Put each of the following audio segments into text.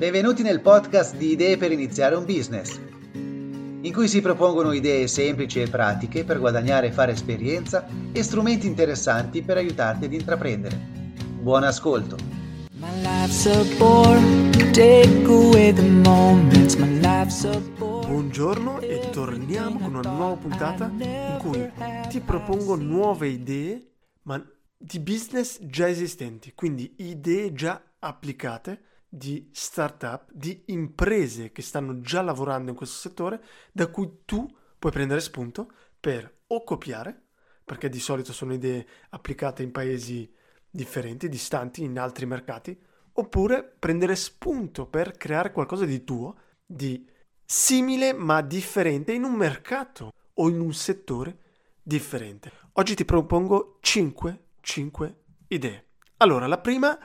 Benvenuti nel podcast di Idee per iniziare un business, in cui si propongono idee semplici e pratiche per guadagnare e fare esperienza e strumenti interessanti per aiutarti ad intraprendere. Buon ascolto! Buongiorno e torniamo con una nuova puntata in cui ti propongo nuove idee, ma di business già esistenti, quindi idee già applicate di startup, di imprese che stanno già lavorando in questo settore, da cui tu puoi prendere spunto per o copiare, perché di solito sono idee applicate in paesi differenti, distanti, in altri mercati, oppure prendere spunto per creare qualcosa di tuo, di simile ma differente in un mercato o in un settore differente. Oggi ti propongo 5, 5 idee. Allora, la prima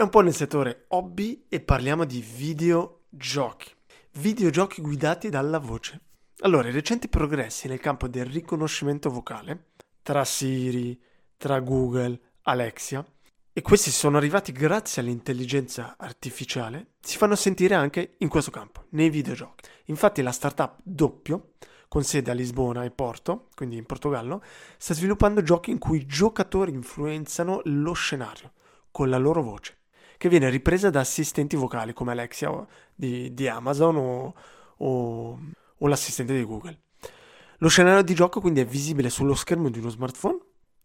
è un po' nel settore hobby e parliamo di videogiochi. Videogiochi guidati dalla voce. Allora, i recenti progressi nel campo del riconoscimento vocale tra Siri, tra Google, Alexia, e questi sono arrivati grazie all'intelligenza artificiale, si fanno sentire anche in questo campo, nei videogiochi. Infatti la startup Doppio, con sede a Lisbona e Porto, quindi in Portogallo, sta sviluppando giochi in cui i giocatori influenzano lo scenario con la loro voce che viene ripresa da assistenti vocali come Alexia di, di Amazon o, o, o l'assistente di Google. Lo scenario di gioco quindi è visibile sullo schermo di uno smartphone.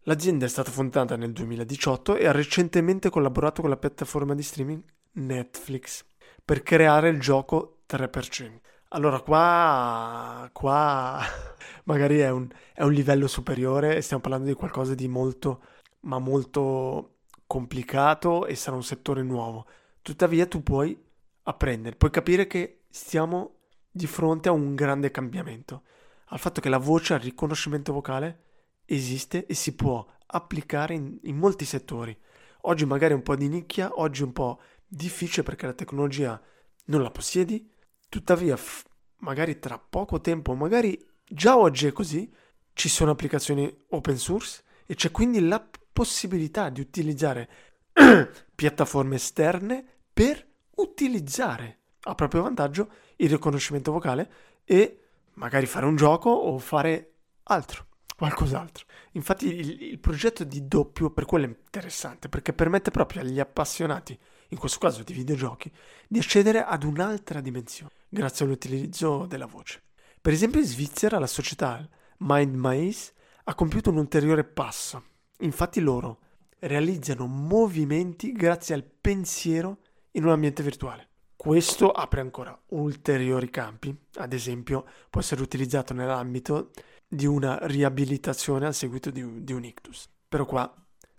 L'azienda è stata fondata nel 2018 e ha recentemente collaborato con la piattaforma di streaming Netflix per creare il gioco 3%. Allora qua, qua magari è un, è un livello superiore e stiamo parlando di qualcosa di molto, ma molto complicato e sarà un settore nuovo. Tuttavia tu puoi apprendere, puoi capire che stiamo di fronte a un grande cambiamento, al fatto che la voce, il riconoscimento vocale esiste e si può applicare in, in molti settori. Oggi magari è un po' di nicchia, oggi un po' difficile perché la tecnologia non la possiedi, tuttavia f- magari tra poco tempo, magari già oggi è così, ci sono applicazioni open source e c'è quindi la possibilità di utilizzare piattaforme esterne per utilizzare a proprio vantaggio il riconoscimento vocale e magari fare un gioco o fare altro, qualcos'altro. Infatti il, il progetto di doppio per quello è interessante perché permette proprio agli appassionati, in questo caso di videogiochi, di accedere ad un'altra dimensione grazie all'utilizzo della voce. Per esempio in Svizzera la società Mind Maze ha compiuto un ulteriore passo Infatti loro realizzano movimenti grazie al pensiero in un ambiente virtuale. Questo apre ancora ulteriori campi, ad esempio può essere utilizzato nell'ambito di una riabilitazione al seguito di di un ictus. Però qua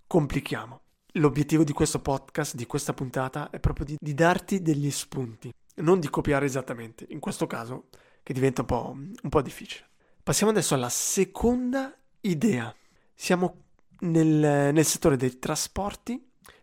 complichiamo. L'obiettivo di questo podcast, di questa puntata, è proprio di, di darti degli spunti, non di copiare esattamente, in questo caso che diventa un po', un po' difficile. Passiamo adesso alla seconda idea. Siamo nel, nel settore dei trasporti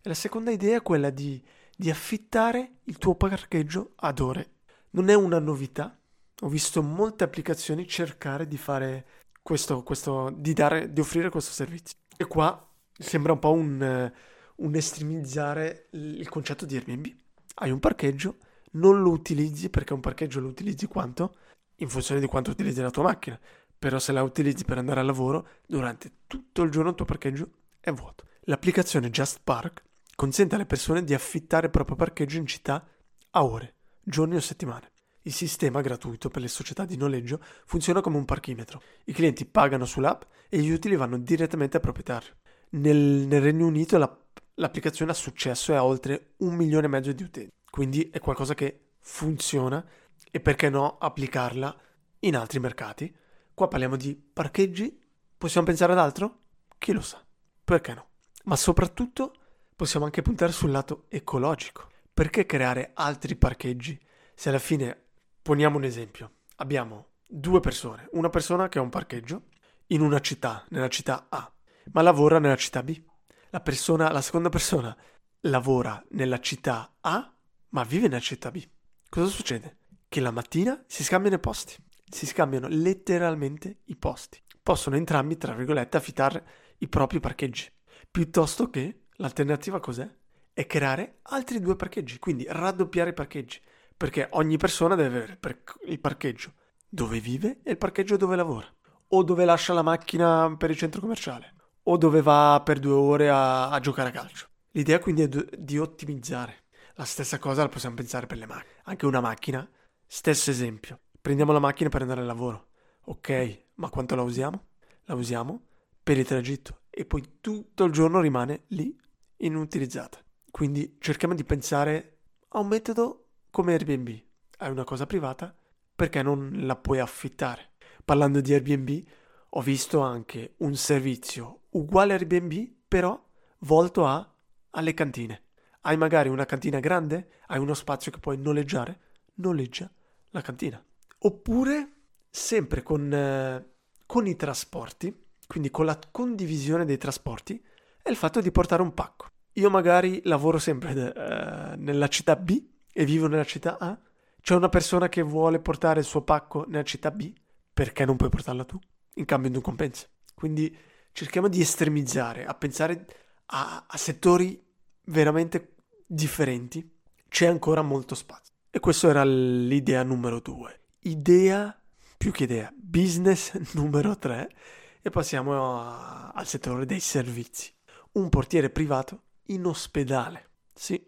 e la seconda idea è quella di, di affittare il tuo parcheggio ad ore. Non è una novità, ho visto molte applicazioni cercare di fare questo, questo di, dare, di offrire questo servizio. E qua sembra un po' un, un estremizzare il concetto di Airbnb. Hai un parcheggio, non lo utilizzi perché un parcheggio lo utilizzi quanto? In funzione di quanto utilizzi la tua macchina però se la utilizzi per andare al lavoro, durante tutto il giorno il tuo parcheggio è vuoto. L'applicazione Just Park consente alle persone di affittare il proprio parcheggio in città a ore, giorni o settimane. Il sistema gratuito per le società di noleggio funziona come un parchimetro. I clienti pagano sull'app e gli utili vanno direttamente al proprietario. Nel, nel Regno Unito la, l'applicazione ha successo e ha oltre un milione e mezzo di utenti. Quindi è qualcosa che funziona e perché no applicarla in altri mercati Qua parliamo di parcheggi, possiamo pensare ad altro? Chi lo sa? Perché no? Ma soprattutto possiamo anche puntare sul lato ecologico. Perché creare altri parcheggi se alla fine, poniamo un esempio, abbiamo due persone, una persona che ha un parcheggio in una città, nella città A, ma lavora nella città B. La, persona, la seconda persona lavora nella città A, ma vive nella città B. Cosa succede? Che la mattina si scambiano i posti si scambiano letteralmente i posti. Possono entrambi, tra virgolette, affittare i propri parcheggi. Piuttosto che l'alternativa cos'è? È creare altri due parcheggi, quindi raddoppiare i parcheggi. perché ogni persona deve avere il parcheggio dove vive e il parcheggio dove lavora, o dove lascia la macchina per il centro commerciale, o dove va per due ore a, a giocare a calcio. L'idea quindi è di ottimizzare. La stessa cosa la possiamo pensare per le macchine. Anche una macchina, stesso esempio. Prendiamo la macchina per andare al lavoro. Ok, ma quanto la usiamo? La usiamo per il tragitto e poi tutto il giorno rimane lì inutilizzata. Quindi cerchiamo di pensare a un metodo come Airbnb. Hai una cosa privata, perché non la puoi affittare? Parlando di Airbnb, ho visto anche un servizio uguale a Airbnb, però volto a, alle cantine. Hai magari una cantina grande, hai uno spazio che puoi noleggiare, noleggia la cantina. Oppure, sempre con, eh, con i trasporti, quindi con la condivisione dei trasporti, è il fatto di portare un pacco. Io magari lavoro sempre eh, nella città B e vivo nella città A. C'è una persona che vuole portare il suo pacco nella città B, perché non puoi portarla tu? In cambio di un compenso. Quindi cerchiamo di estremizzare, a pensare a, a settori veramente differenti. C'è ancora molto spazio. E questa era l'idea numero due. Idea, più che idea, business numero tre. E passiamo a, al settore dei servizi. Un portiere privato in ospedale. Sì,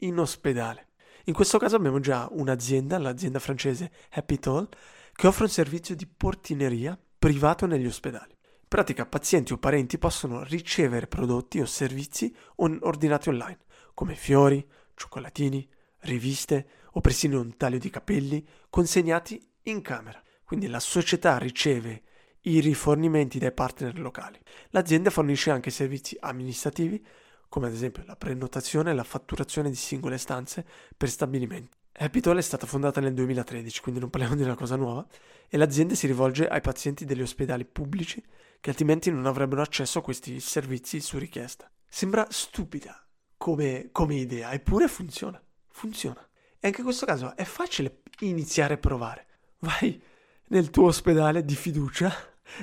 in ospedale. In questo caso abbiamo già un'azienda, l'azienda francese Happy Toll, che offre un servizio di portineria privato negli ospedali. In pratica pazienti o parenti possono ricevere prodotti o servizi ordinati online, come fiori, cioccolatini, riviste o persino un taglio di capelli consegnati in camera. Quindi la società riceve i rifornimenti dai partner locali. L'azienda fornisce anche servizi amministrativi come ad esempio la prenotazione e la fatturazione di singole stanze per stabilimenti. Happytoll è stata fondata nel 2013, quindi non parliamo di una cosa nuova, e l'azienda si rivolge ai pazienti degli ospedali pubblici che altrimenti non avrebbero accesso a questi servizi su richiesta. Sembra stupida come, come idea, eppure funziona. Funziona. E anche in questo caso è facile iniziare a provare. Vai nel tuo ospedale di fiducia,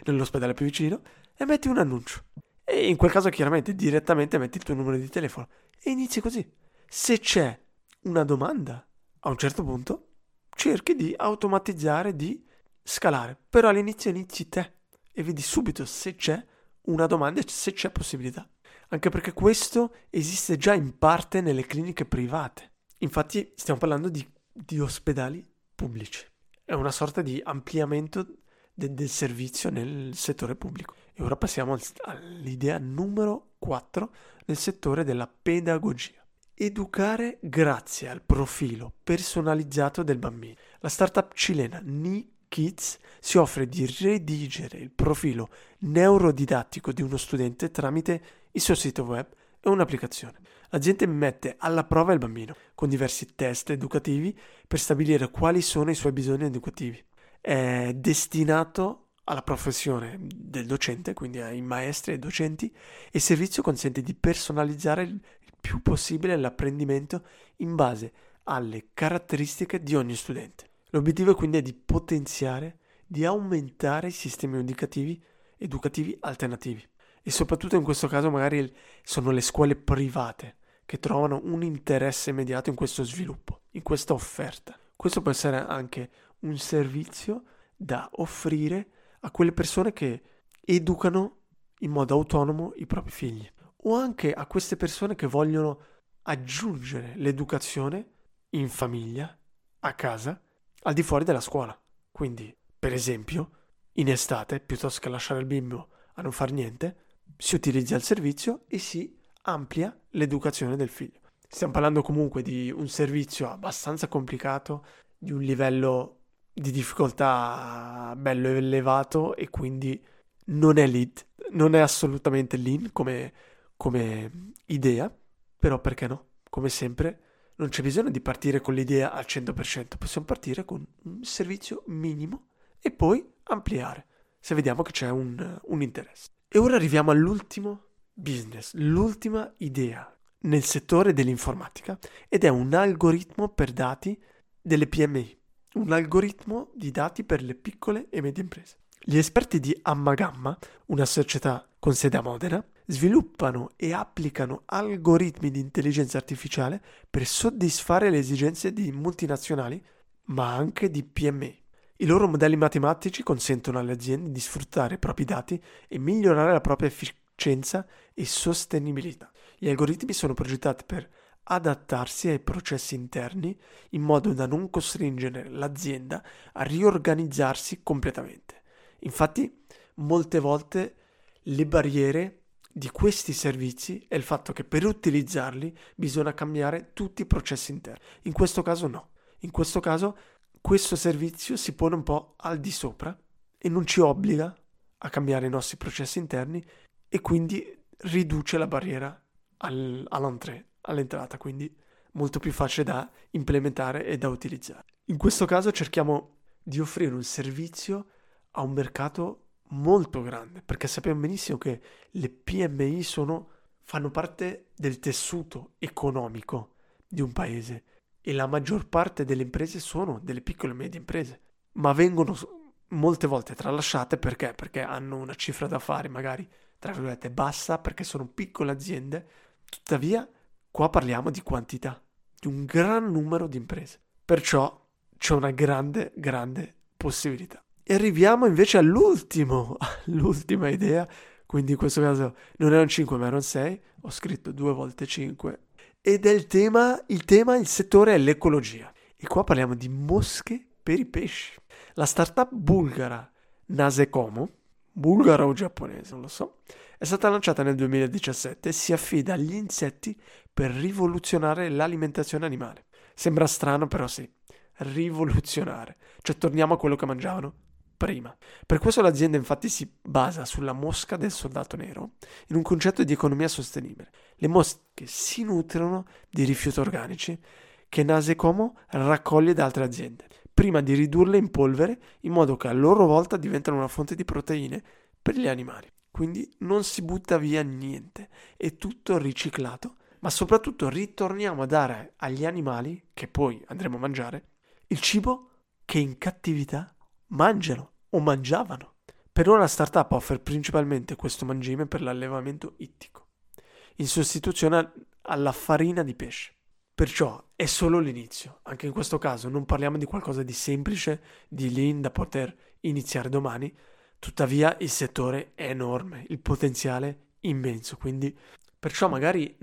nell'ospedale più vicino, e metti un annuncio. E in quel caso chiaramente direttamente metti il tuo numero di telefono e inizi così. Se c'è una domanda, a un certo punto cerchi di automatizzare, di scalare, però all'inizio inizi te e vedi subito se c'è una domanda e se c'è possibilità. Anche perché questo esiste già in parte nelle cliniche private. Infatti stiamo parlando di, di ospedali pubblici. È una sorta di ampliamento de- del servizio nel settore pubblico. E ora passiamo all'idea numero 4 nel settore della pedagogia. Educare grazie al profilo personalizzato del bambino. La startup cilena Ni Kids si offre di redigere il profilo neurodidattico di uno studente tramite il suo sito web e un'applicazione. L'azienda mette alla prova il bambino con diversi test educativi per stabilire quali sono i suoi bisogni educativi. È destinato alla professione del docente, quindi ai maestri e docenti, e il servizio consente di personalizzare il più possibile l'apprendimento in base alle caratteristiche di ogni studente. L'obiettivo quindi è di potenziare, di aumentare i sistemi educativi, educativi alternativi e soprattutto in questo caso magari sono le scuole private che trovano un interesse immediato in questo sviluppo, in questa offerta. Questo può essere anche un servizio da offrire a quelle persone che educano in modo autonomo i propri figli o anche a queste persone che vogliono aggiungere l'educazione in famiglia, a casa, al di fuori della scuola. Quindi, per esempio, in estate, piuttosto che lasciare il bimbo a non fare niente, si utilizza il servizio e si amplia l'educazione del figlio. Stiamo parlando comunque di un servizio abbastanza complicato, di un livello di difficoltà bello elevato e quindi non è lead, non è assolutamente lean come, come idea, però perché no? Come sempre non c'è bisogno di partire con l'idea al 100%, possiamo partire con un servizio minimo e poi ampliare se vediamo che c'è un, un interesse. E ora arriviamo all'ultimo business, l'ultima idea nel settore dell'informatica ed è un algoritmo per dati delle PMI un algoritmo di dati per le piccole e medie imprese. Gli esperti di Ammagamma, una società con sede a Modena, sviluppano e applicano algoritmi di intelligenza artificiale per soddisfare le esigenze di multinazionali, ma anche di PMI. I loro modelli matematici consentono alle aziende di sfruttare i propri dati e migliorare la propria efficienza e sostenibilità. Gli algoritmi sono progettati per adattarsi ai processi interni in modo da non costringere l'azienda a riorganizzarsi completamente. Infatti, molte volte le barriere di questi servizi è il fatto che per utilizzarli bisogna cambiare tutti i processi interni. In questo caso no. In questo caso questo servizio si pone un po' al di sopra e non ci obbliga a cambiare i nostri processi interni e quindi riduce la barriera al, all'entrata, quindi molto più facile da implementare e da utilizzare. In questo caso cerchiamo di offrire un servizio a un mercato molto grande, perché sappiamo benissimo che le PMI sono, fanno parte del tessuto economico di un paese e la maggior parte delle imprese sono delle piccole e medie imprese, ma vengono molte volte tralasciate perché? Perché hanno una cifra da fare magari, tra virgolette, bassa, perché sono piccole aziende, tuttavia qua parliamo di quantità, di un gran numero di imprese. Perciò c'è una grande, grande possibilità. E arriviamo invece all'ultimo, all'ultima idea, quindi in questo caso non erano 5 ma erano 6, ho scritto 2 volte 5, ed è il tema, il tema, il settore è l'ecologia. E qua parliamo di mosche per i pesci. La startup bulgara Nasekomo, bulgara o giapponese, non lo so, è stata lanciata nel 2017 e si affida agli insetti per rivoluzionare l'alimentazione animale. Sembra strano, però sì, rivoluzionare. Cioè torniamo a quello che mangiavano prima. Per questo l'azienda infatti si basa sulla mosca del soldato nero in un concetto di economia sostenibile. Le mosche si nutrono di rifiuti organici che Nasecomo raccoglie da altre aziende, prima di ridurle in polvere in modo che a loro volta diventano una fonte di proteine per gli animali. Quindi non si butta via niente, è tutto riciclato, ma soprattutto ritorniamo a dare agli animali, che poi andremo a mangiare, il cibo che in cattività mangiano o mangiavano. Per ora la startup offre principalmente questo mangime per l'allevamento ittico, in sostituzione alla farina di pesce. Perciò è solo l'inizio. Anche in questo caso non parliamo di qualcosa di semplice, di lean da poter iniziare domani, tuttavia il settore è enorme, il potenziale immenso, quindi perciò magari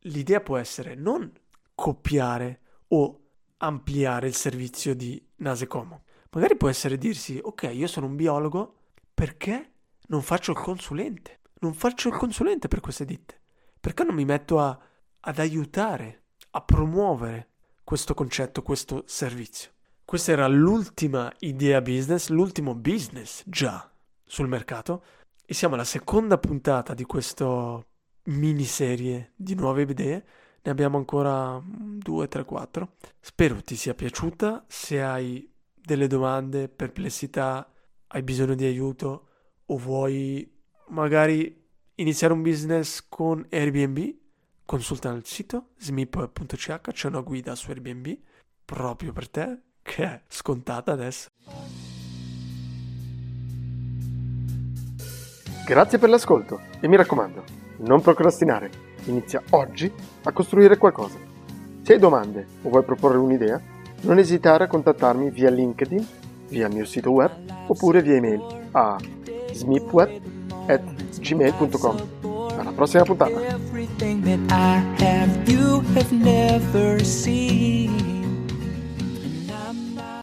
l'idea può essere non copiare o ampliare il servizio di Nasecomo, Magari può essere dirsi, ok, io sono un biologo, perché non faccio il consulente? Non faccio il consulente per queste ditte. Perché non mi metto a, ad aiutare, a promuovere questo concetto, questo servizio? Questa era l'ultima idea business, l'ultimo business già sul mercato e siamo alla seconda puntata di questa miniserie di nuove idee. Ne abbiamo ancora 2, 3, 4. Spero ti sia piaciuta. Se hai delle domande, perplessità, hai bisogno di aiuto o vuoi magari iniziare un business con Airbnb, consulta il sito smip.ch, c'è una guida su Airbnb proprio per te che è scontata adesso. Grazie per l'ascolto e mi raccomando, non procrastinare, inizia oggi a costruire qualcosa. Se hai domande o vuoi proporre un'idea, non esitare a contattarmi via LinkedIn, via il mio sito web oppure via email a smipweb.gmail.com. Alla prossima puntata! everything that I have, you have never seen.